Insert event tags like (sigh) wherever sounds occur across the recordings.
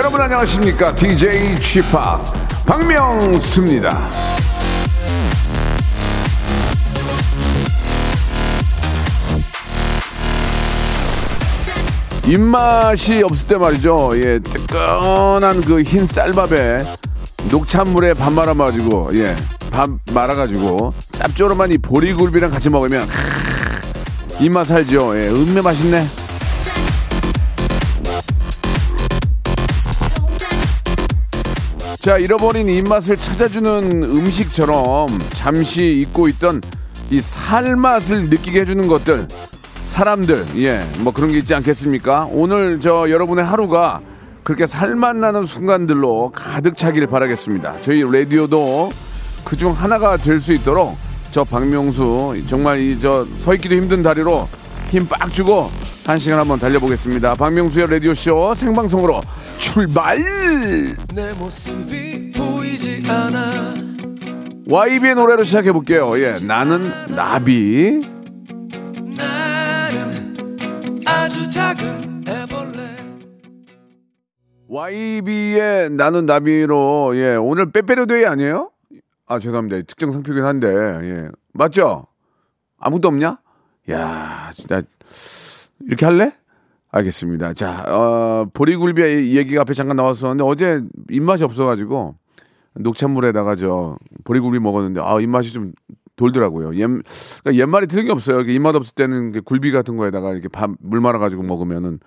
여러분 안녕하십니까 DJ 지팍 박명수입니다 입맛이 없을 때 말이죠. 예, 뜨끈한 그 흰 쌀밥에 녹찬물에 밥 말아가지고, 예, 밥 말아가지고 짭조름한 이 보리굴비랑 같이 먹으면 하, 입맛 살죠. 예, 음매 맛있네. 자, 잃어버린 입맛을 찾아주는 음식처럼 잠시 잊고 있던 이 살맛을 느끼게 해주는 것들 사람들, 예, 뭐 그런 게 있지 않겠습니까? 오늘 저 여러분의 하루가 그렇게 살맛 나는 순간들로 가득 차기를 바라겠습니다. 저희 라디오도 그중 하나가 될 수 있도록 저 박명수 정말 이 저 서 있기도 힘든 다리로 힘 빡 주고 한 시간 한번 달려보겠습니다. 박명수의 라디오 쇼 생방송으로 출발! 내 모습이 보이지 않아 YB의 노래로 시작해 볼게요. 예, 나는 나비. 나는 아주 작은 애벌레 YB의 나는 나비로 예 오늘 빼빼로데이 아니에요? 아 죄송합니다 특정 상표긴 한데 예 맞죠? 아무도 없냐? 야 진짜 이렇게 할래? 알겠습니다. 자 어, 보리굴비 얘기가 앞에 잠깐 나왔었는데 어제 입맛이 없어가지고 녹찬물에다가 저 보리굴비 먹었는데 아 입맛이 좀 돌더라고요. 옛 그러니까 옛말이 틀린 게 없어요. 입맛 없을 때는 그 굴비 같은 거에다가 이렇게 밥 물 말아가지고 먹으면은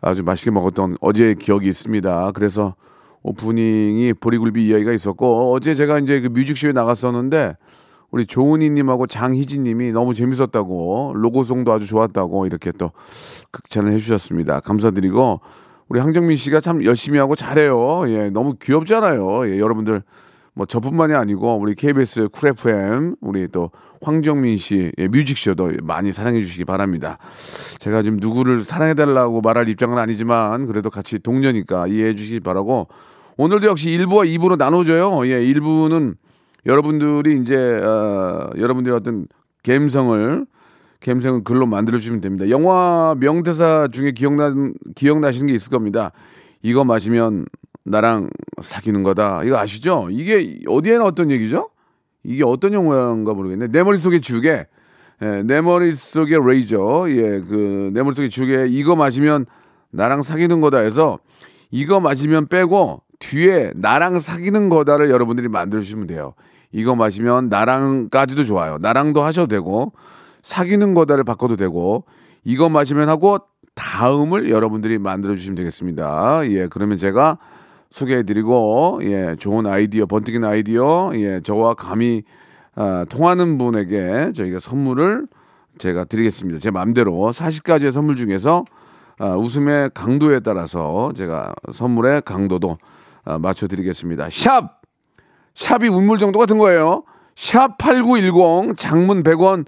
아주 맛있게 먹었던 어제의 기억이 있습니다. 그래서 오프닝이 보리굴비 이야기가 있었고 어제 제가 이제 그 뮤직쇼에 나갔었는데 우리 조은희님하고 장희진님이 너무 재밌었다고 로고송도 아주 좋았다고 이렇게 또 극찬을 해주셨습니다. 감사드리고 우리 황정민 씨가 참 열심히 하고 잘해요. 예, 너무 귀엽잖아요. 예, 여러분들 뭐 저뿐만이 아니고 우리 KBS 쿨 FM 우리 또 황정민 씨 예, 뮤직쇼도 많이 사랑해 주시기 바랍니다. 제가 지금 누구를 사랑해 달라고 말할 입장은 아니지만 그래도 같이 동료니까 이해해 주시기 바라고 오늘도 역시 1부와 2부로 나눠줘요. 예, 1부는 여러분들이 이제 어, 여러분들의 어떤 감성을 감성을 글로 만들어 주시면 됩니다. 영화 명대사 중에 기억나 기억나시는 게 있을 겁니다. 이거 마시면 나랑 사귀는 거다. 이거 아시죠? 이게 어디에 나왔던 얘기죠? 이게 어떤 영화인가 모르겠네. 내 머릿속에 지우개. 예, 내 머릿속에 레이저. 예, 그, 내 머릿속에 지우개. 이거 마시면 나랑 사귀는 거다 해서 이거 마시면 빼고 뒤에 나랑 사귀는 거다를 여러분들이 만들어주시면 돼요. 이거 마시면 나랑까지도 좋아요. 나랑도 하셔도 되고 사귀는 거다를 바꿔도 되고 이거 마시면 하고 다음을 여러분들이 만들어 주시면 되겠습니다. 예, 그러면 제가 소개해 드리고 예 좋은 아이디어 번뜩이는 아이디어 예 저와 감히 아, 통하는 분에게 저희가 선물을 제가 드리겠습니다 제 마음대로 40가지의 선물 중에서 아, 웃음의 강도에 따라서 제가 선물의 강도도 아, 맞춰 드리겠습니다 샵 샵이 운물 정도 같은 거예요. 샵 8910 장문 100원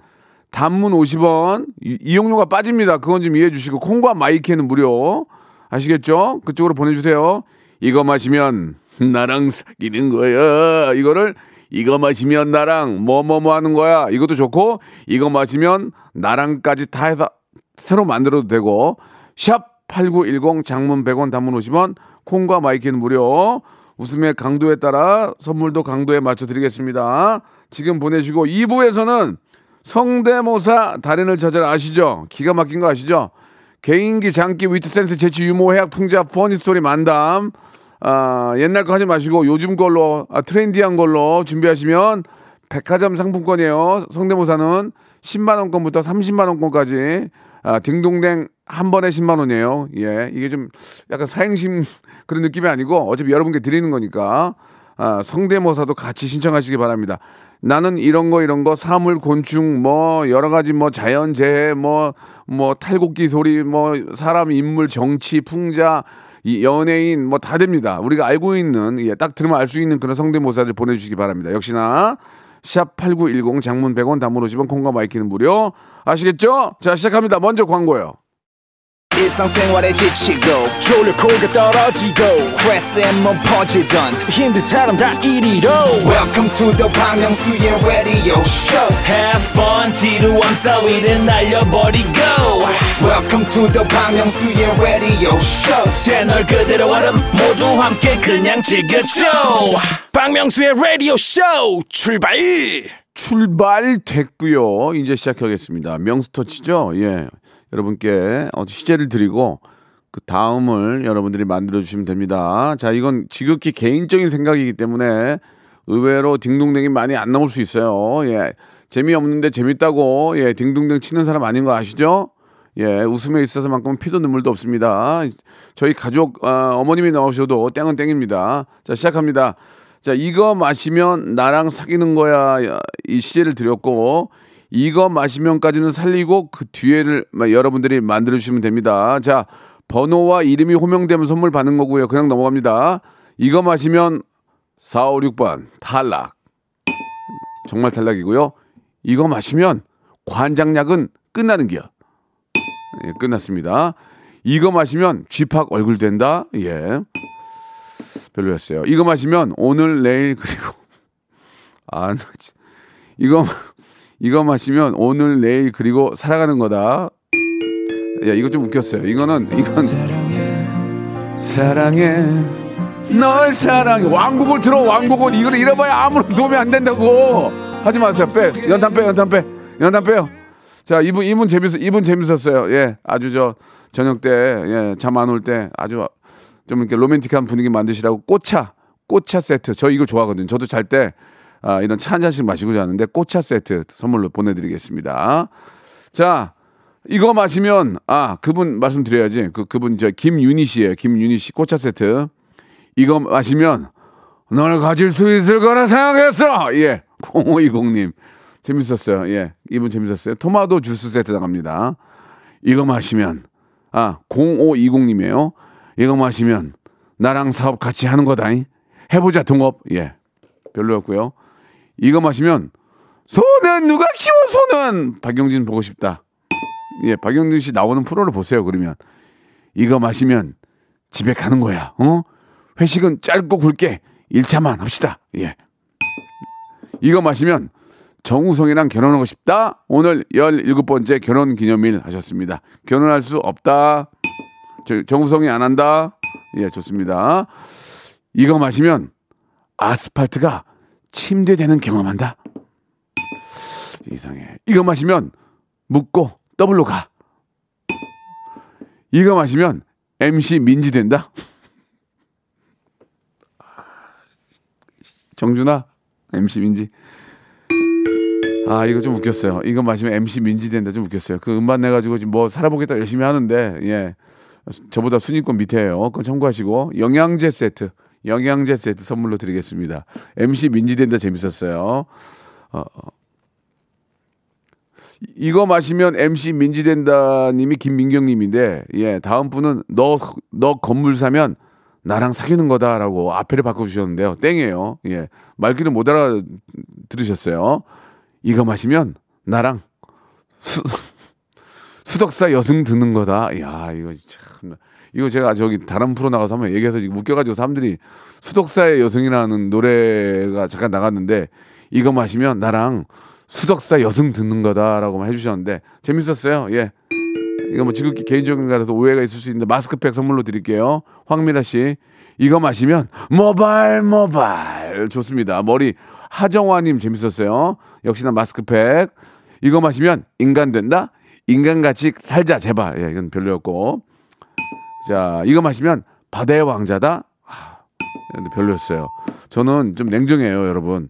단문 50원. 이- 이용료가 빠집니다. 그건 좀 이해해 주시고 콩과 마이크는 무료. 아시겠죠? 그쪽으로 보내 주세요. 이거 마시면 나랑 사귀는 거야. 이거를 이거 마시면 나랑 뭐 뭐 뭐 하는 거야. 이것도 좋고 이거 마시면 나랑까지 다 해서 새로 만들어도 되고. 샵8910 장문 100원 단문 50원 콩과 my K는 무료 웃음의 강도에 따라 선물도 강도에 맞춰 드리겠습니다. 지금 보내시고 2부에서는 성대모사 달인을 찾아라 아시죠? 기가 막힌 거 아시죠? 개인기, 장기, 위트센스, 재치, 유머, 해학, 풍자, funny story, 만담. 아, 옛날 거 하지 마시고 요즘 걸로, 아, 트렌디한 걸로 준비하시면 백화점 상품권이에요. 성대모사는 10만원권부터 30만원권까지. 아, 딩동댕 한 번에 10만 원이에요. 예. 이게 좀 약간 사행심 (laughs) 그런 느낌이 아니고 어차피 여러분께 드리는 거니까. 아, 성대모사도 같이 신청하시기 바랍니다. 나는 이런 거 이런 거 사물 곤충 뭐 여러 가지 뭐 자연 재해 뭐뭐 탈곡기 소리 뭐 사람 인물 정치 풍자 이 연예인 뭐 다 됩니다. 우리가 알고 있는 예, 딱 들으면 알 수 있는 그런 성대모사를 보내주시기 바랍니다. 역시나 샵8910 장문 100원 단문 50원 콩과 my K는 무료 아시겠죠? 자 시작합니다. 먼저 광고요. 일상생활에 지치고, 졸려 코가 떨어지고, 스트레스에 몸 퍼지던, 힘든 사람 다 이리로. welcome to the Park Myung-soo's radio show Have fun 지루함 따위를 날려버리고 welcome to the Bang Myung-soo's radio show 채널 그대로 얼음 모두 함께 그냥 즐겨줘 박명수의 라디오 쇼 출발 출발됐고요. 이제 시작하겠습니다. 명스터치죠. 예. 여러분께 어, 시제를 드리고 그 다음을 여러분들이 만들어 주시면 됩니다. 자, 이건 지극히 개인적인 생각이기 때문에 의외로 딩동댕이 많이 안 나올 수 있어요. 예. 재미없는데 재밌다고 예, 딩동댕 치는 사람 아닌 거 아시죠? 예, 웃음에 있어서만큼은 피도 눈물도 없습니다. 저희 가족 어, 어머님이 나오셔도 땡은 땡입니다. 자, 시작합니다. 자, 이거 마시면 나랑 사귀는 거야. 이 시제를 드렸고, 이거 마시면까지는 살리고 그 뒤에를 마- 여러분들이 만들어 주시면 됩니다. 자, 번호와 이름이 호명되면 선물 받는 거고요. 그냥 넘어갑니다. 이거 마시면 4, 5, 6번 탈락. 정말 탈락이고요. 이거 마시면 관장약은 끝나는 기야. 예, 끝났습니다. 이거 마시면 쥐팍 얼굴 된다. 예. 별로였어요. 이거 마시면 오늘 내일 그리고 (laughs) 아 이거 이거 마시면 오늘 내일 그리고 살아가는 거다. 야 이거 좀 웃겼어요. 이거는 이건 사랑해 널 사랑해 왕곡을 들어 왕곡을 이걸 잃어봐야 아무런 도움이 안 된다고 하지 마세요. 빼 연탄 빼 연탄 빼 연탄 빼요. 자 이분 이분 재밌어 이분 재밌었어요. 예 아주 저 저녁 때예잠 안 올 때 아주 좀 이렇게 로맨틱한 분위기 만드시라고 꽃차 꽃차 세트 저 이거 좋아하거든요. 저도 잘 때 아, 이런 차 한 잔씩 마시고 자는데 꽃차 세트 선물로 보내드리겠습니다. 자 이거 마시면 아 그분 말씀드려야지 그 그분 저 김윤희 씨예요. 김윤희 씨 꽃차 세트 이거 마시면 널 가질 수 있을 거라 생각했어. 예 0520님 재밌었어요. 예 이분 재밌었어요. 토마토 주스 세트 나갑니다. 이거 마시면 아 0520님이에요. 이거 마시면 나랑 사업 같이 하는 거다잉. 해보자 동업. 예 별로였고요. 이거 마시면 소는 누가 키워 소는 박영진 보고 싶다. 예 박영진 씨 나오는 프로를 보세요. 그러면 이거 마시면 집에 가는 거야. 어? 회식은 짧고 굵게 1차만 합시다. 예. 이거 마시면 정우성이랑 결혼하고 싶다. 오늘 17번째 결혼 기념일 하셨습니다. 결혼할 수 없다. 저, 정우성이 안 한다. 예, 좋습니다. 이거 마시면 아스팔트가 침대 되는 경험한다. 이상해. 이거 마시면 묻고 더블로 가. 이거 마시면 MC 민지 된다. 정준아, MC 민지. 아, 이거 좀 웃겼어요. 이거 마시면 MC 민지 된다. 좀 웃겼어요. 그 음반 내가지고 지금 뭐 살아보겠다 열심히 하는데, 예. 저보다 순위권 밑에요. 그건 참고하시고, 영양제 세트. 영양제 세트 선물로 드리겠습니다. MC 민지 된다 재밌었어요. 어, 어. 이거 마시면 MC 민지 된다님이 김민경님인데, 예, 다음 분은 너, 너 건물 사면 나랑 사귀는 거다라고 앞에를 바꿔주셨는데요. 땡이에요. 예. 말귀를 못 알아 들으셨어요. 이거 마시면 나랑 수, (laughs) 수덕사 여승 듣는 거다. 야 이거 참. 이거 제가 저기 다른 프로 나가서 한번 얘기해서 웃겨가지고 사람들이 수덕사의 여승이라는 노래가 잠깐 나갔는데 이거 마시면 나랑 수덕사 여승 듣는 거다라고 해주셨는데 재밌었어요. 예. 이거 뭐 지극히 개인적인 거라서 오해가 있을 수 있는데 마스크팩 선물로 드릴게요. 황미라 씨. 이거 마시면 모발 모발 좋습니다. 머리 하정화님 재밌었어요. 역시나 마스크팩. 이거 마시면 인간 된다. 인간같이 살자 제발. 예, 이건 별로였고. 자, 이거 마시면 바다의 왕자다. 하, 별로였어요. 저는 좀 냉정해요, 여러분.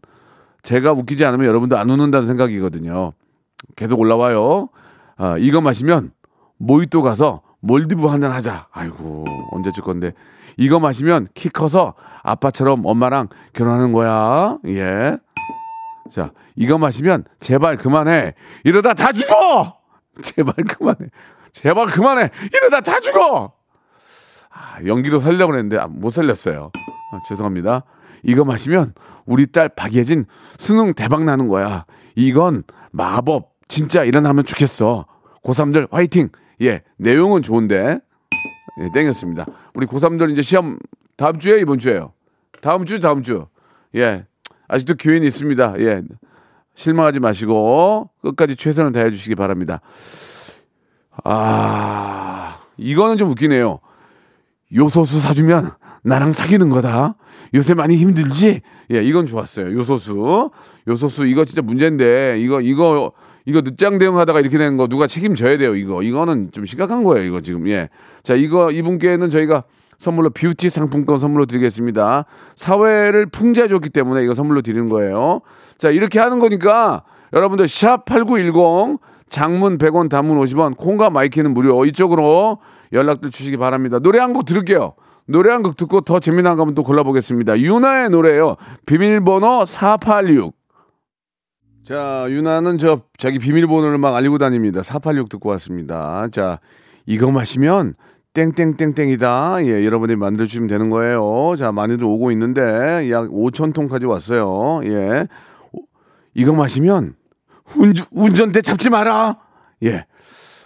제가 웃기지 않으면 여러분도 안 웃는다는 생각이거든요. 계속 올라와요. 아, 이거 마시면 모히또 가서 몰디브 한잔 하자. 아이고, 언제 줄 건데. 이거 마시면 키 커서 아빠처럼 엄마랑 결혼하는 거야. 예. 자, 이거 마시면 제발 그만해. 이러다 다 죽어! (laughs) 제발 그만해. 제발 그만해. 이러다 다 죽어! 아, 연기도 살려고 했는데 아, 못 살렸어요. 아, 죄송합니다. 이거 마시면 우리 딸 박예진 수능 대박 나는 거야. 이건 마법 진짜 일어나면 좋겠어. 고3들 화이팅. 예, 내용은 좋은데 예, 땡겼습니다. 우리 고3들 이제 시험 다음 주에 이번 주에요. 다음 주 다음 주. 예. 아직도 기회는 있습니다. 예. 실망하지 마시고 끝까지 최선을 다해 주시기 바랍니다. 아, 이거는 좀 웃기네요. 요소수 사주면 나랑 사귀는 거다. 요새 많이 힘들지? 예, 이건 좋았어요. 요소수. 요소수, 이거 진짜 문제인데, 이거, 이거, 이거 늦장 대응하다가 이렇게 된 거 누가 책임져야 돼요, 이거. 이거는 좀 심각한 거예요, 이거 지금. 예. 자, 이거, 이분께는 저희가 선물로 뷰티 상품권 선물로 드리겠습니다. 사회를 풍자해줬기 때문에 이거 선물로 드리는 거예요. 자, 이렇게 하는 거니까 여러분들 샵 8910 장문 100원 단문 50원 콩과 my K는 무료 이쪽으로 연락들 주시기 바랍니다. 노래 한 곡 들을게요. 노래 한 곡 듣고 더 재미난 거 한번 또 골라보겠습니다. 윤하의 노래예요. 비밀번호 486. 자, 윤하는 저 자기 비밀번호를 막 알리고 다닙니다. 486 듣고 왔습니다. 자, 이거 마시면 땡땡땡땡이다. 예, 여러분이 만들어 주시면 되는 거예요. 자, 많이들 오고 있는데 약 5천 통까지 왔어요. 예. 이거 마시면 운주, 운전대 잡지 마라. 예.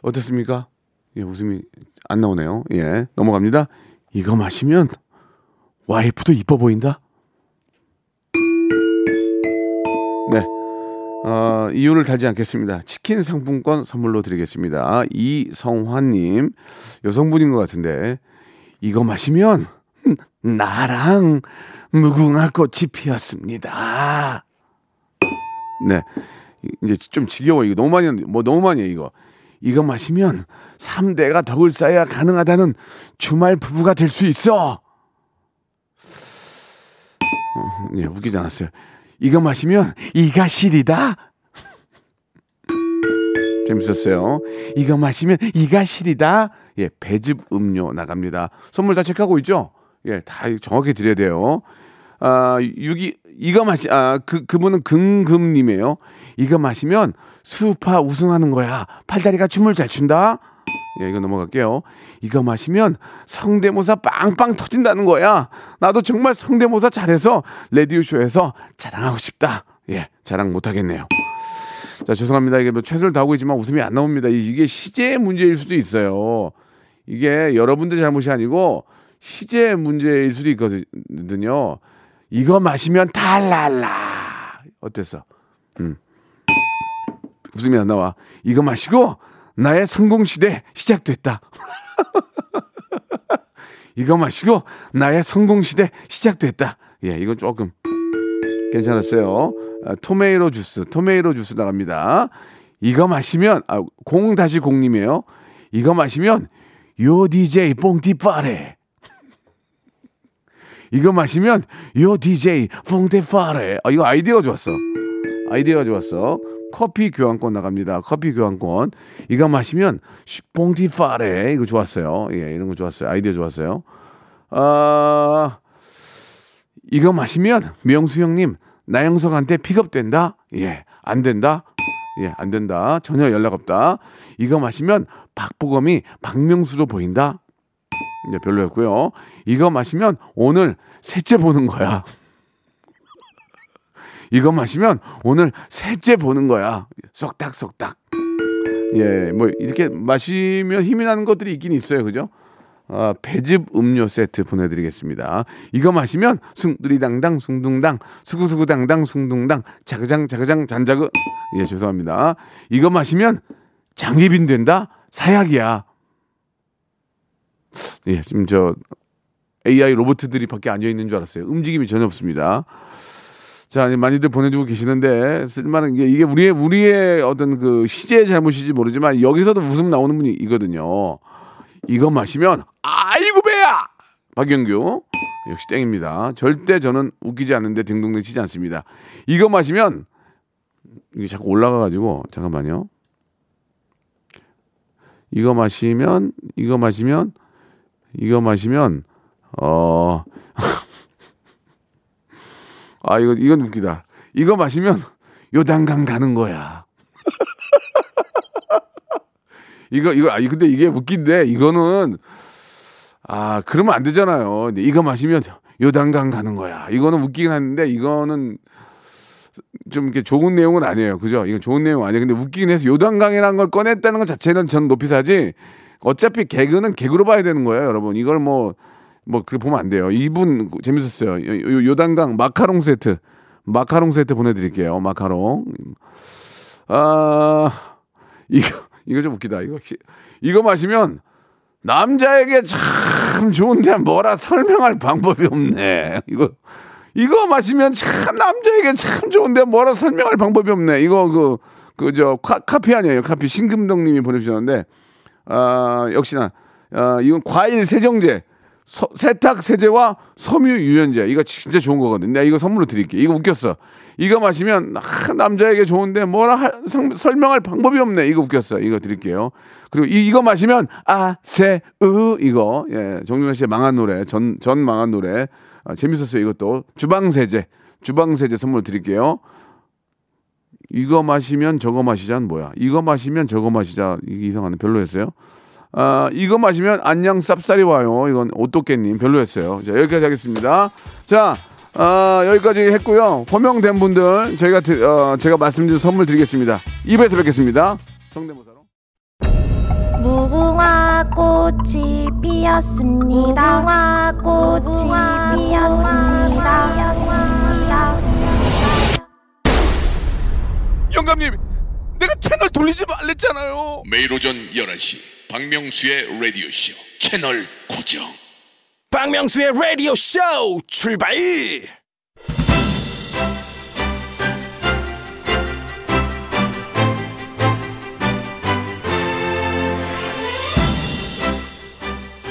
어떻습니까? 예, 웃음이 안 나오네요. 예. 넘어갑니다. 이거 마시면 와이프도 이뻐 보인다. 네. 어, 이유를 달지 않겠습니다. 치킨 상품권 선물로 드리겠습니다. 이성환님, 여성분인 것 같은데, 이거 마시면, 나랑 무궁화 꽃이 피었습니다. 네. 이제 좀 지겨워. 이거 너무 많이, 뭐 너무 많이 해, 이거. 이거 마시면 3대가 덕을 쌓아야 가능하다는 주말 부부가 될 수 있어. 어, 예, 웃기지 않았어요. 이거 마시면 이가 시리다. (laughs) 재밌었어요. 이거 마시면 이가 시리다. 예, 배즙 음료 나갑니다. 선물 다 체크하고 있죠? 예, 다 정확히 드려야 돼요. 아, 유기, 이거 마시, 아, 그, 그분은 금금님이에요. 이거 마시면 수파 우승하는 거야. 팔다리가 춤을 잘 춘다. 예, 이거 넘어갈게요. 이거 마시면 성대모사 빵빵 터진다는 거야. 나도 정말 성대모사 잘해서 레디오쇼에서 자랑하고 싶다. 예, 자랑 못하겠네요. 자, 죄송합니다. 이게 뭐 최선을 다하고 있지만 웃음이 안 나옵니다. 이게 시제의 문제일 수도 있어요. 이게 여러분들 잘못이 아니고 시제 문제일 수도 있거든요. 이거 마시면 달랄라. 어땠어? 음. 웃음이 안 나와. 이거 마시고 나의 성공 시대 시작됐다. (laughs) 이거 마시고 나의 성공 시대 시작됐다. 예, 이건 조금 괜찮았어요. 아, 토메이로 주스, 토메이로 주스 나갑니다. 이거 마시면 아, 공 다시 공님이에요. 이거 마시면 요 DJ 뽕티 빠레. 이거 마시면 요 DJ 뽕티 빠레. 아, 이거 아이디어가 좋았어. 아이디어가 좋았어. 커피 교환권 나갑니다. 커피 교환권. 이거 마시면 뽕티 파레. 이거 좋았어요. 예, 이런 거 좋았어요. 아이디어 좋았어요. 아, 이거 마시면 명수 형님 나영석한테 픽업된다? 예, 안 된다? 예, 안 된다. 전혀 연락 없다. 이거 마시면 박보검이 박명수로 보인다? 네, 별로였고요. 이거 마시면 오늘 셋째 보는 거야. 이거 마시면 오늘 셋째 보는 거야. 쏙닥쏙닥. 예, 뭐 이렇게 마시면 힘이 나는 것들이 있긴 있어요. 그죠? 아, 배즙 음료 세트 보내드리겠습니다. 이거 마시면 숭두리당당 숭둥당 수구수구당당 숭둥당 자그장 자그장 잔자그 예 죄송합니다. 이거 마시면 장기빈 된다 사약이야. 예 지금 저 AI 로봇들이 밖에 앉아 있는 줄 알았어요. 움직임이 전혀 없습니다. 자, 많이들 보내주고 계시는데 쓸만한 게 이게 우리의 우리의 어떤 그 시제의 잘못인지 모르지만 여기서도 웃음 나오는 분이 있거든요. 이거 마시면 아이고 배야 박영규 역시 땡입니다. 절대 저는 웃기지 않는데 딩동댕 치지 않습니다. 이거 마시면 이게 자꾸 올라가 가지고 잠깐만요. 이거 마시면 이거 마시면 이거 마시면 어. 아 이거 이건 웃기다. 이거 마시면 요단강 가는 거야. (laughs) 이거 이거 아 근데 이게 웃긴데 이거는 아 그러면 안 되잖아요. 이거 마시면 요단강 가는 거야. 이거는 웃기긴 한데 이거는 좀 이렇게 좋은 내용은 아니에요. 그죠? 이건 좋은 내용 아니에요. 근데 웃기긴 해서 요단강이라는 걸 꺼냈다는 것 자체는 전 높이 사지. 어차피 개그는 개그로 봐야 되는 거예요, 여러분. 이걸 뭐, 뭐, 그렇게 보면 안 돼요. 이분 재밌었어요. 요, 요, 요 단강 마카롱 세트. 마카롱 세트 보내드릴게요. 마카롱. 아, 이거, 이거 좀 웃기다. 이거, 시- 이거 마시면 남자에게 참 좋은데 뭐라 설명할 방법이 없네. 이거, 이거 마시면 참 남자에게 참 좋은데 뭐라 설명할 방법이 없네. 이거 그, 그, 저, 카, 카피 아니에요. 카피. 신금동 님이 보내주셨는데, 아, 역시나, 아, 이건 과일 세정제. 서- 세탁 세제와 섬유 유연제 이거 진짜 좋은 거거든요. 내가 이거 선물로 드릴게. 이거 웃겼어. 이거 마시면 아, 남자에게 좋은데 뭐라 할- 성- 설명할 방법이 없네. 이거 웃겼어. 이거 드릴게요. 그리고 이, 이거 마시면 아세으 이거 예 정준하 씨의 망한 노래 전전 망한 노래 아, 재밌었어요. 이것도 주방 세제 주방 세제 선물 드릴게요. 이거 마시면 저거 마시자는 뭐야? 이거 마시면 저거 마시자 이게 이상하네. 별로였어요. 아, 이거 마시면 안녕 쌉쌀이 와요. 이건 오또깨님 별로였어요. 자, 여기까지 하겠습니다. 자, 아, 여기까지 했고요. 호명된 분들 저희가 드- 어, 제가 말씀드린 선물 드리겠습니다. 입에서 뵙겠습니다. 성대모사로. 무궁화 꽃이 피었습니다. 무궁화 꽃이 피었습니다. 영감님, 내가 채널 돌리지 말랬잖아요. 매일 오전 11시 박명수의 라디오 쇼 채널 고정 박명수의 라디오 쇼 출발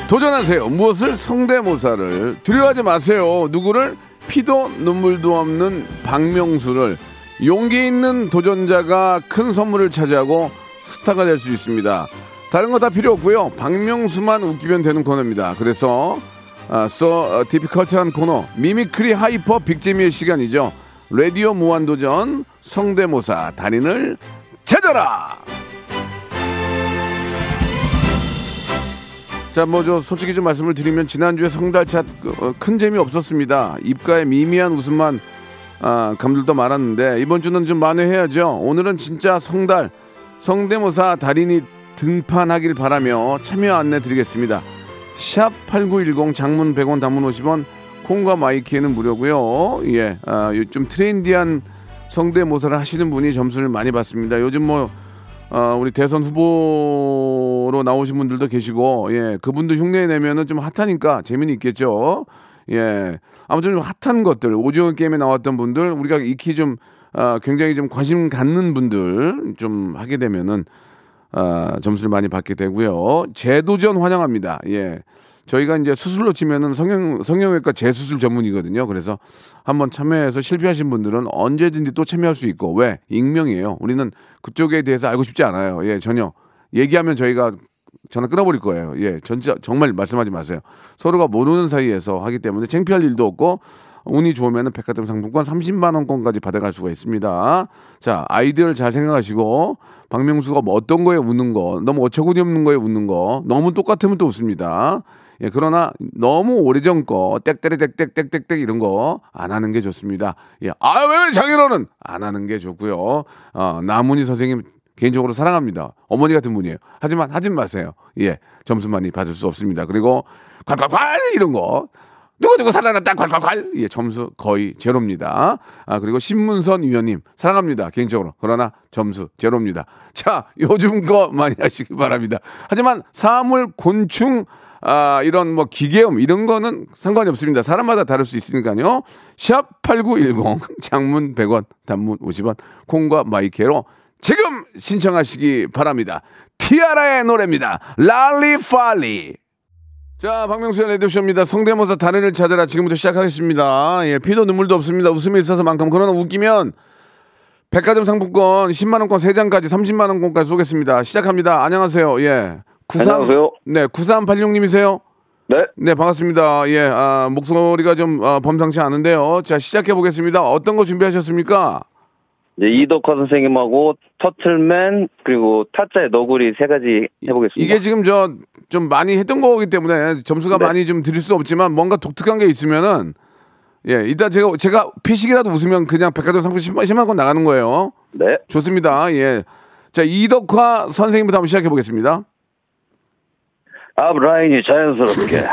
도전하세요. 무엇을 성대모사를 두려워하지 마세요. 누구를 피도 눈물도 없는 박명수를 용기 있는 도전자가 큰 선물을 차지하고 스타가 될 수 있습니다. 다른 거 다 필요 없고요. 박명수만 웃기면 되는 코너입니다. 그래서 아, so difficult한 코너 mimicry hyper big재미의 시간이죠. 라디오 무한도전 성대모사 달인을 찾아라. 자, 뭐 저 솔직히 좀 말씀을 드리면 지난주에 성달찾 그, 어, 큰 재미 없었습니다. 입가에 미미한 웃음만 아, 감들도 많았는데 이번 주는 좀 만회해야죠. 오늘은 진짜 성달 성대모사 달인이 등판하길 바라며 참여 안내 드리겠습니다. 샵 8910 장문 100원 단문 50원 콩과 my K는 무료고요. 예, 아, 요즘 트렌디한 성대모사를 하시는 분이 점수를 많이 받습니다. 요즘 뭐 어, 우리 대선 후보로 나오신 분들도 계시고, 예, 그분들 흉내 내면은 좀 핫하니까 재미는 있겠죠. 예. 아무튼 좀 핫한 것들, 오징어 게임에 나왔던 분들, 우리가 익히 좀, 아, 굉장히 좀 관심 갖는 분들 좀 하게 되면은, 아, 점수를 많이 받게 되고요. 재도전 환영합니다. 예. 저희가 이제 수술로 치면은 성형, 성형외과 재수술 전문이거든요. 그래서 한번 참여해서 실패하신 분들은 언제든지 또 참여할 수 있고, 왜? 익명이에요. 우리는 그쪽에 대해서 알고 싶지 않아요. 예, 전혀. 얘기하면 저희가 전화 끊어버릴 거예요. 예, 전자, 정말 말씀하지 마세요. 서로가 모르는 사이에서 하기 때문에 창피할 일도 없고, 운이 좋으면 백화점 상품권 30만 원권까지 받아갈 수가 있습니다. 자, 아이디어를 잘 생각하시고, 박명수가 뭐 어떤 거에 웃는 거, 너무 어처구니 없는 거에 웃는 거, 너무 똑같으면 또 웃습니다. 예, 그러나 너무 오래전 거, 땡땡땡땡땡땡땡 이런 거 안 하는 게 좋습니다. 예, 아, 왜 장인어른? 안 하는 게 좋고요. 어, 나문희 선생님 개인적으로 사랑합니다. 어머니 같은 분이에요. 하지만 하지 마세요. 예, 점수 많이 받을 수 없습니다. 그리고 콸콸콸 이런 거. 누구 누구 살아났다. 콸콸콸. 예 점수 거의 제로입니다. 아 그리고 신문선 위원님 사랑합니다. 개인적으로. 그러나 점수 제로입니다. 자 요즘 거 많이 하시기 바랍니다. 하지만 사물 곤충 아 이런 뭐 기계음 이런 거는 상관이 없습니다. 사람마다 다를 수 있으니까요. 샵 8910 (laughs) 장문 100원 단문 50원 콩과 my K로 지금 신청하시기 바랍니다. 티아라의 노래입니다. Roly-Poly 자, 박명수의 radio쇼입니다. 성대모사 달인을 찾아라. 지금부터 시작하겠습니다. 예, 피도 눈물도 없습니다. 웃음이 있어서만큼. 그러나 웃기면 백화점 상품권 10만원권 3장까지 30만원권까지 쏘겠습니다. 시작합니다. 안녕하세요. 예. 93, 안녕하세요. 네, 9386님이세요? 네. 네, 반갑습니다. 예, 아, 목소리가 좀 아, 범상치 않은데요. 자, 시작해 보겠습니다. 어떤 거 준비하셨습니까? 이제 이덕화 선생님하고 터틀맨 그리고 타짜의 너구리 세 가지 해보겠습니다. 이게 지금 저 좀 많이 했던 거기 때문에 점수가 네. 많이 좀 드릴 수 없지만 뭔가 독특한 게 있으면은 예, 이따 제가 제가 피식이라도 웃으면 그냥 백화점 상품 10만, 10만 원 나가는 거예요. 네. 좋습니다. 예. 자, 이덕화 선생님부터 한번 시작해 보겠습니다. 앞 라인이 자연스럽게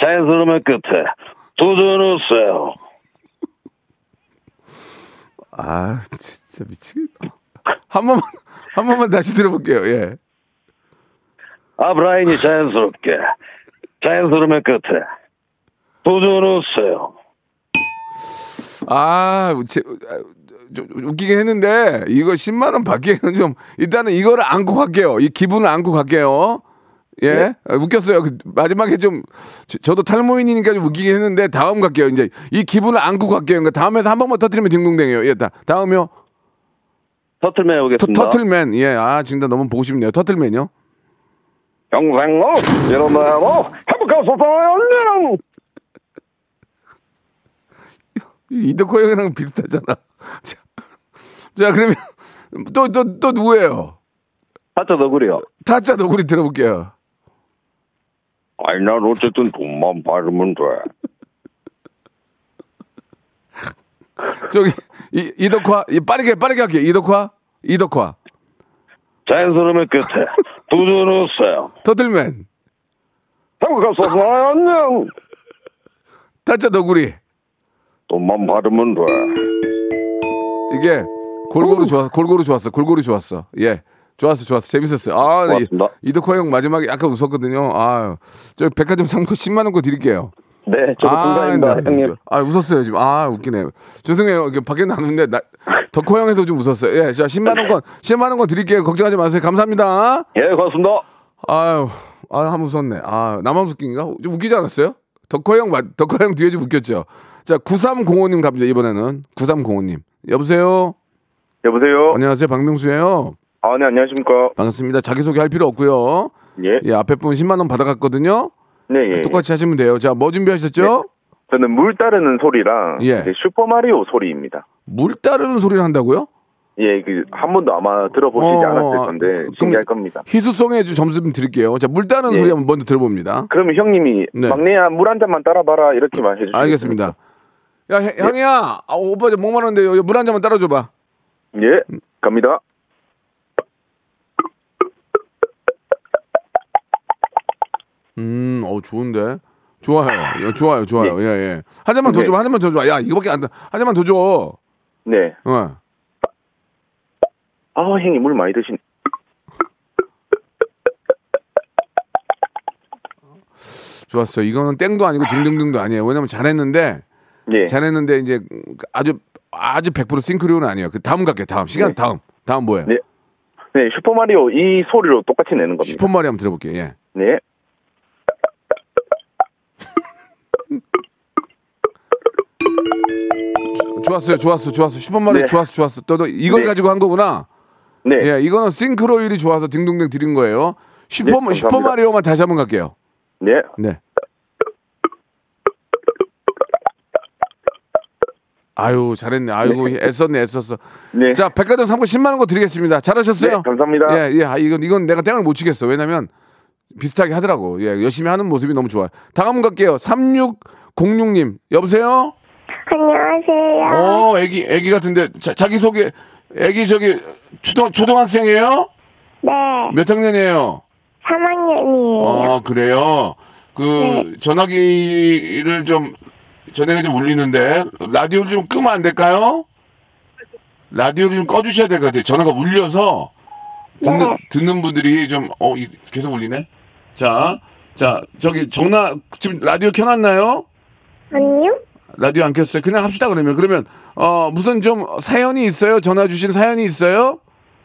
자연스러움의 끝에 도전하세요. 아, 진짜 미치겠다. 한 번만, 한 번만 다시 들어볼게요. 예. 앞 라인이 자연스럽게 자연스러움의 끝에 도전하세요. 아, 제, 아, 좀 웃기긴 했는데, 이거 10만원 받기에는 좀, 일단은 이거를 안고 갈게요. 이 기분을 안고 갈게요. 예? 아, 웃겼어요. 그 마지막에 좀, 저, 도 탈모인이니까 좀 웃기긴 했는데, 다음 갈게요. 이제 이 기분을 안고 갈게요. 그러니까 다음에서 한 번만 터트리면 딩동댕이에요. 예, 다, 다음이요. 터틀맨 터, 해보겠습니다. 터 틀맨. 예, 아, 진짜 너무 보고 싶네요. 터틀맨요. 영생로 이런다고 행복하소서요. 이덕호 형이랑 비슷하잖아. (laughs) 자, 자, 그러면 또, 또, 또 누구예요? 하자 너구리요. 타짜 너구리 들어볼게요. 아니 난 어쨌든 돈만 받으면 돼. (laughs) 저기, 이, 이덕화, 이 빠르게, 빠르게 할게요. 이덕화, 이덕화. 자연스러움의 끝에 도전하세요. 터틀맨, 행복하소서요. 안녕. 타짜 너구리. 돈만 받으면 돼. 이게 골고루 좋았, 골고루 좋았어. 골고루 좋았어. 예. 좋았어, 좋았어. 재밌었어요. 아, 이, 고맙습니다. 이덕화 형 마지막에 약간 웃었거든요. 아, 저 백화점 상품 10만 원 거 드릴게요. 네, 저도 공감입니다, 나- 형님. 아, 웃었어요, 지금. 아, 웃기네. 죄송해요. 밖에 나누는데, 나, 덕호 형에서 좀 웃었어요. 예, 자, 10만원권, 10만원권 드릴게요. 걱정하지 마세요. 감사합니다. 예, 고맙습니다. 아유, 아, 한 번 웃었네. 아, 나만 웃긴가? 좀 웃기지 않았어요? 덕호 형, 맞- 덕호 형 뒤에 좀 웃겼죠? 자, 9305님 갑니다, 이번에는. 9305님. 여보세요? 여보세요. 안녕하세요, 박명수예요 아, 네, 안녕하십니까. 반갑습니다. 자기소개 할 필요 없고요 예. 예, 앞에 분 10만 원 받아갔거든요? 네, 예. 똑같이 하시면 돼요. 자, 뭐 준비하셨죠? 저는 물 따르는 소리랑 예. 이제 슈퍼마리오 소리입니다. 물 따르는 소리를 한다고요? 예, 그 한 번도 아마 들어보시지 어, 않았을 아, 건데 신기할 겁니다. 희수송에 좀 점수 좀 드릴게요. 자, 물 따르는 예. 소리 한번 먼저 들어봅니다. 그러면 형님이 네. 막내야 물 한 잔만 따라봐라 이렇게만 해주시면 알겠습니다. 야, 해- 형이야. 아, 오빠 저 목마른데 물 한 잔만 따라줘봐. 예, 갑니다. 음, 어, 좋은데? 좋아요. 예, 좋아요, 좋아요. 예, 예. 한 잔만 더 네. 한 잔만 더 줘봐. 야, 이거밖에 안 돼. 한 잔만 더 줘. 네. 어. 아, 형님 물 많이 드신. 좋았어. 이거는 땡도 아니고 딩딩딩도 아니에요. 왜냐면 잘했는데, 예. 잘했는데 이제 아주, 아주 100% 싱크로는 아니에요. 그 다음 갈게요, 다음. 시간 네. 다음. 다음 뭐예요? 네. 네, 슈퍼 마리오 이 소리로 똑같이 내는 겁니다. 슈퍼 마리 한번 들어볼게요, 예. 네. 좋았어요, 좋았어, 좋았어. 슈퍼마리 네. 좋았어, 좋았어. 또, 너 이걸 네. 가지고 한 거구나. 네. 예, 이거는 싱크로율이 좋아서 딩동댕 드린 거예요. 슈퍼, 네, 감사합니다. 슈퍼 마리오만 다시 한번 갈게요. 네. 네. 아유, 잘했네. 아이고, 애썼네, 애썼어. 네. 자, 백화점 상품 10만 원 거 드리겠습니다. 잘하셨어요? 네, 감사합니다. 예, 예. 아, 이건, 이건 내가 땡을 못 치겠어. 왜냐면 비슷하게 하더라고. 예, 열심히 하는 모습이 너무 좋아요. 다음 갈게요. 3606님. 여보세요? 안녕하세요. 어, 애기, 애기 같은데. 자, 자기소개. 애기 저기, 초등, 초등학생이에요? 네, 몇 학년이에요? 3학년이에요. 아, 그래요? 그, 네. 전화기를 좀, 전화기 좀 울리는데, 라디오를 좀 끄면 안 될까요? 라디오를 좀 꺼주셔야 될 것 같아요. 전화가 울려서, 듣는, 네. 듣는 분들이 좀, 어, 이- 계속 울리네? 자, 자, 저기, 전화, 지금 라디오 켜놨나요? 아니요? 라디오 안 켰어요? 그냥 합시다, 그러면. 그러면, 어, 무슨 좀 사연이 있어요? 전화 주신 사연이 있어요?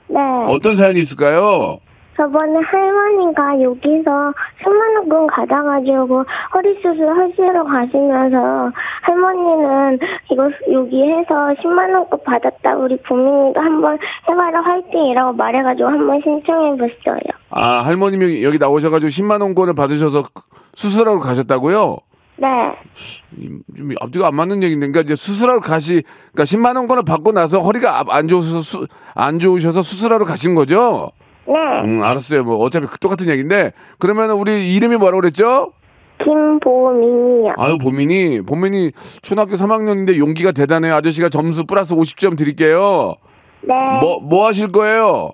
네. 어떤 사연이 있을까요? 저번에 할머니가 여기서 10만원권 가져가지고 허리 수술 하시러 가시면서 할머니는 이거 여기 해서 10만원권 받았다. 우리 부민이도 한번 해봐라 화이팅이라고 말해가지고 한번 신청해봤어요. 아, 할머님이 여기 나오셔가지고 10만 원권을 받으셔서 수술하러 가셨다고요? 네. 이- 좀 앞뒤가 안 맞는 얘기인데, 그러니까 이제 수술하러 가시, 그러니까 10만 원권을 받고 나서 허리가 아- 안 좋으셔서 수, 안 좋으셔서 수술하러 가신 거죠? 네. 음, 알았어요. 뭐 어차피 똑같은 얘기인데, 그러면 우리 이름이 뭐라고 그랬죠? 김보민이요. 아유, 보민이, 보민이 초등학교 3학년인데 용기가 대단해요. 아저씨가 점수 플러스 50점 드릴게요. 네. 뭐, 뭐 하실 거예요?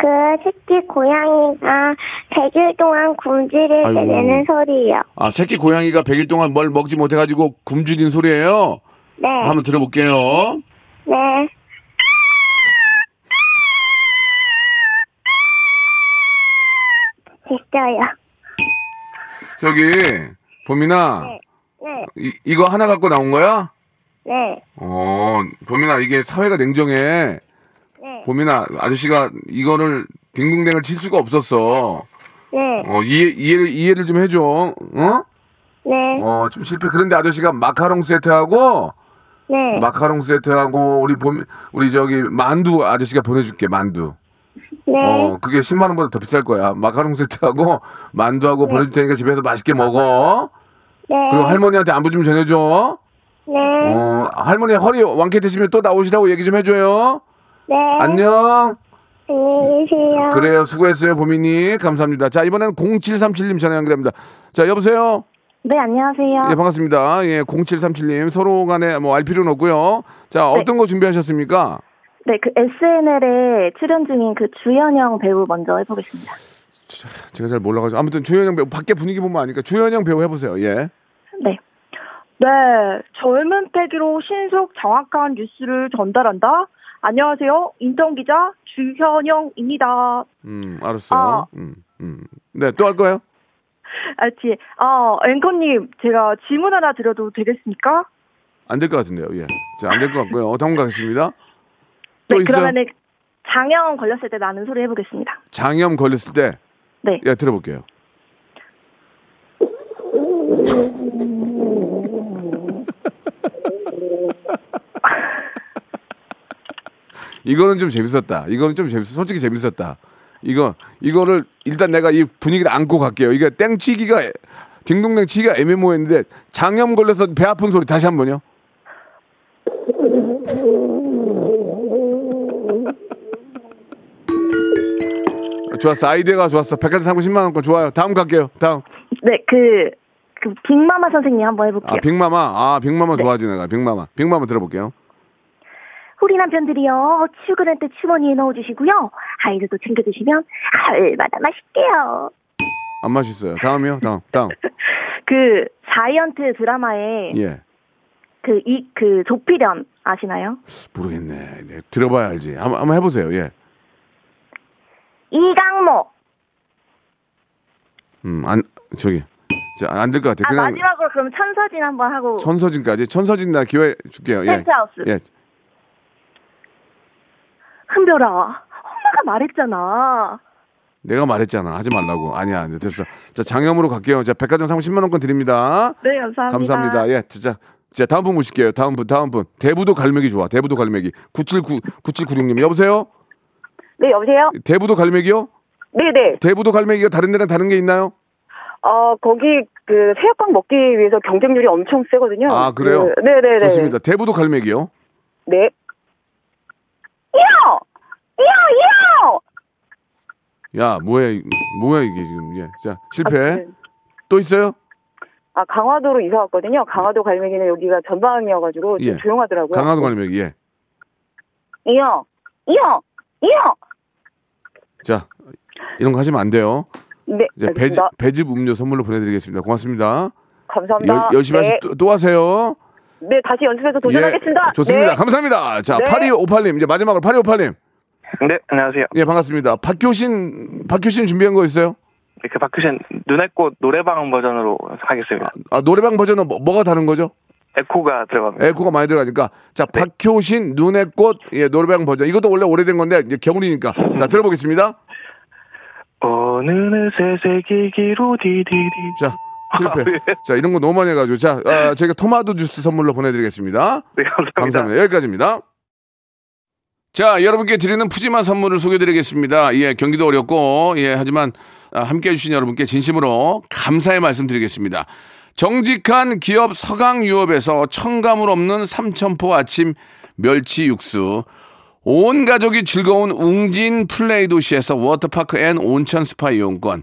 그 새끼 고양이가 100일 동안 굶주릴 때 아이고. 내는 소리요. 아, 새끼 고양이가 100일 동안 뭘 먹지 못해가지고 굶주린 소리예요. 네. 한번 들어볼게요. 네. 됐어요. 저기, 봄이나, 네. 이, 이거 하나 갖고 나온 거야? 네. 어, 봄이나, 이게 사회가 냉정해. 네. 봄이나, 아저씨가 이거를 딩동댕을 칠 수가 없었어. 네. 어, 이해, 이해를, 이해를 좀 해줘. 어? 네. 어, 좀 실패. 그런데 아저씨가 마카롱 세트하고, 네. 마카롱 세트하고, 우리 봄, 우리 저기, 만두 아저씨가 보내줄게, 만두. 네. 어, 그게 10만원보다 더 비쌀 거야. 마카롱 세트하고, 만두하고 보내줄 테니까 집에서 맛있게 먹어. 네. 그리고 할머니한테 안부 좀 전해줘. 네. 어, 할머니 허리 왕쾌 되시면 또 나오시라고 얘기 좀 해줘요. 네. 안녕. 안녕히 계세요. 그래요. 수고했어요, 보민이. 감사합니다. 자, 이번엔 0737님 전화 연결합니다. 자, 여보세요? 네, 안녕하세요. 예, 반갑습니다. 예, 0737님. 서로 간에 뭐 알 필요는 없고요. 자, 어떤 거 준비하셨습니까? 네, 그 SNL에 출연 중인 그 주연영 배우 먼저 해보겠습니다. 제가 잘 몰라가지고. 아무튼 주현영 배우, 밖에 분위기 보면 아니까 주현영 배우 해보세요. 예. 네. 네, 젊은 패기로 신속 정확한 뉴스를 전달한다. 안녕하세요. 인턴 기자 주현영입니다. 음, 알았어요. 아. 음, 음. 네, 또 할 거예요? 아, 뒤에, 어, 앵커님, 제가 질문 하나 드려도 되겠습니까? 안 될 것 같은데요. 예. 자, 안 될 것 같고요. 다음 가겠습니다. 또 네, 있어요? 그러면은 장염 걸렸을 때 나는 소리 해보겠습니다. 장염 걸렸을 때, 네. 예, 들어볼게요. 이거는 좀 재밌었다. 이거는 좀 재밌어. 솔직히 재밌었다. 이거 이거를 일단 내가 이 분위기를 안고 갈게요. 이게 땡치기가 딩동댕 치기가 애매모호했는데 장염 걸려서 배 아픈 소리 다시 한 번요. 좋았어. 아이디어가 좋았어. 백화점 상품 10만 원권 좋아요. 다음 갈게요. 다음. 네, 그, 그, 빅마마 선생님 한번 해볼게요. 아, 빅마마. 아, 빅마마 좋아하지 내가. 빅마마. 빅마마 들어볼게요. 우리 남편들이요, 출근할 때 주머니에 넣어주시고요. 아이들도 챙겨주시면 얼마나 맛있게요. 안 맛있어요. 다음이요. 다음. 다음. (laughs) 그, 자이언트 드라마에 예. 그, 이, 그, 조필연 아시나요? 모르겠네. 네, 들어봐야 알지. 한번, 한번 해보세요. 예. 이강모. 음, 안, 저기. 안될 것 같아. 아, 마지막으로 그럼 천서진 한번 하고. 천서진까지. 천서진 나 기회 줄게요. 예. 펜트하우스. 예. 흥별아, 엄마가 말했잖아. 내가 말했잖아. 하지 말라고. 아니야. 이제 됐어. 자, 장염으로 갈게요. 자, 백화점 상품 10만 원권 드립니다. 네, 감사합니다. 감사합니다. 예. 진짜. 자, 다음 분 모실게요. 다음 분, 다음 분. 대부도 갈매기 좋아. 대부도 갈매기. 979, 9796님. 여보세요? 네, 여보세요? 대부도 갈매기요? 네네. 대부도 갈매기가 다른 데랑 다른 게 있나요? 어, 거기 그 새우깡 먹기 위해서 경쟁률이 엄청 세거든요. 아, 그래요? 그, 네네네. 좋습니다. 대부도 갈매기요? 네. 이요! 이요! 이요! 야, 뭐야, 이- 뭐야, 이게 지금. 예. 자, 실패. 네. 또 있어요? 아, 강화도로 이사 왔거든요. 강화도 갈매기는 여기가 전방이어가지고 좀 예. 조용하더라고요. 강화도 갈매기. 예. 이요! 이요! 이요! 자, 이런 거 하시면 안 돼요. 네, 이제 배즙. 배즙 음료 선물로 보내드리겠습니다. 고맙습니다. 감사합니다. 여- 열심히 네. 하시, 또, 또 하세요. 네, 다시 연습해서 도전하겠습니다. 예, 좋습니다. 네. 감사합니다. 자, 네. 8258님. 이제 마지막으로 8258님. 네, 안녕하세요. 예, 반갑습니다. 박효신, 박효신 준비한 거 있어요? 그 박규신 눈의 꽃 노래방 버전으로 하겠습니다. 아, 노래방 버전은 뭐, 뭐가 다른 거죠? 에코가 들어갑니다. 에코가 많이 들어가니까. 자, 네. 박효신, 눈의 꽃, 예, 노래방 버전. 이것도 원래 오래된 건데, 이제 겨울이니까. 자, 들어보겠습니다. 어느새 세기기로 디디디. 자, 실패. 네. 자, 이런 거 너무 많이 해가지고. 자, 아, 저희가 토마토 주스 선물로 보내드리겠습니다. 네, 감사합니다. 감사합니다. 여기까지입니다. 자, 여러분께 드리는 푸짐한 선물을 소개드리겠습니다. 예, 경기도 어렵고, 예, 하지만 아, 함께 해주신 여러분께 진심으로 감사의 말씀 드리겠습니다. 정직한 기업 서강유업에서 첨가물 없는 삼천포 아침 멸치 육수, 온 가족이 즐거운 웅진 플레이 도시에서 워터파크 and 온천 스파 이용권,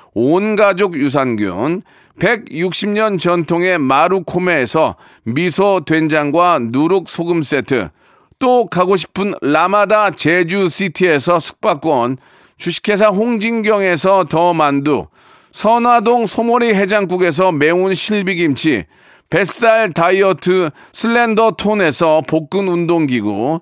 온가족 유산균, 160년 전통의 마루코메에서 미소 된장과 누룩 소금 세트, 또 가고 싶은 라마다 제주시티에서 숙박권, 주식회사 홍진경에서 더 만두, 선화동 소머리 해장국에서 매운 실비김치, 뱃살 다이어트 슬렌더 톤에서 복근 운동기구,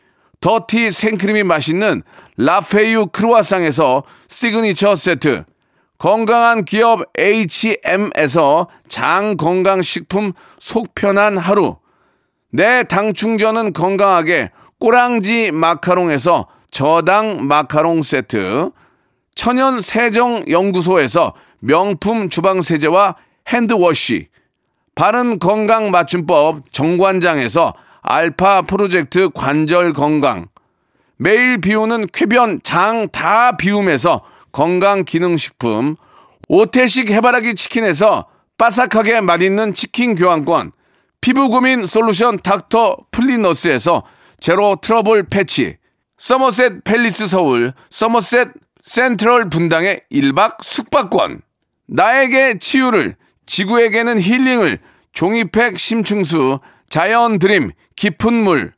더티 생크림이 맛있는 라페유 크루아상에서 시그니처 세트, 건강한 기업 H&M에서 장건강식품 속편한 하루, 내 당 충전은 건강하게 꼬랑지 마카롱에서 저당 마카롱 세트, 천연 세정 연구소에서 명품 주방 세제와 핸드워시, 바른 건강 맞춤법 정관장에서 알파 프로젝트 관절 건강, 매일 비우는 쾌변 장 다 비움에서 건강 기능 식품, 오태식 해바라기 치킨에서 바삭하게 맛있는 치킨 교환권, 피부 고민 솔루션 닥터 플리너스에서 제로 트러블 패치, 서머셋 팰리스 서울, 서머셋 센트럴 분당의 1박 숙박권, 나에게 치유를, 지구에게는 힐링을, 종이팩 심층수, 자연 드림, 깊은 물,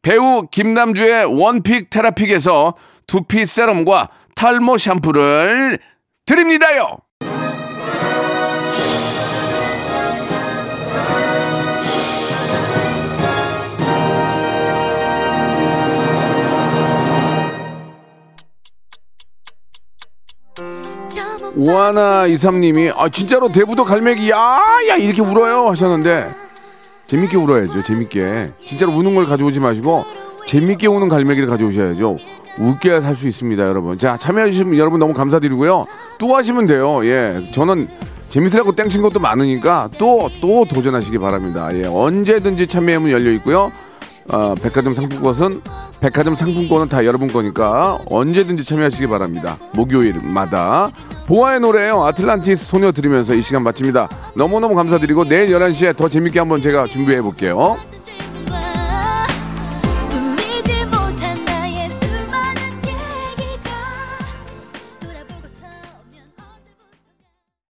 배우 김남주의 one pick 테라픽에서 두피 세럼과 탈모 샴푸를 드립니다요! 오하나 이삼님이 아 진짜로 대부도 갈매기 야야 이렇게 울어요 하셨는데 재밌게 울어야죠 재밌게. 진짜로 우는 걸 가져오지 마시고 재밌게 우는 갈매기를 가져오셔야죠. 웃겨야 살수 있습니다 여러분. 자 참여해주신 여러분 너무 감사드리고요. 또 하시면 돼요. 예 저는 재밌으라고 땡친 것도 많으니까 또 또 도전하시기 바랍니다. 예 언제든지 참여문 열려 있고요. 어, 백화점 상품권은 백화점 상품권은 다 여러분 거니까 언제든지 참여하시기 바랍니다. 목요일마다 보아의 노래요 아틀란티스 소녀 들으면서 이 시간 마칩니다. 너무너무 감사드리고 내일 11시에 더 재밌게 한번 제가 준비해 볼게요.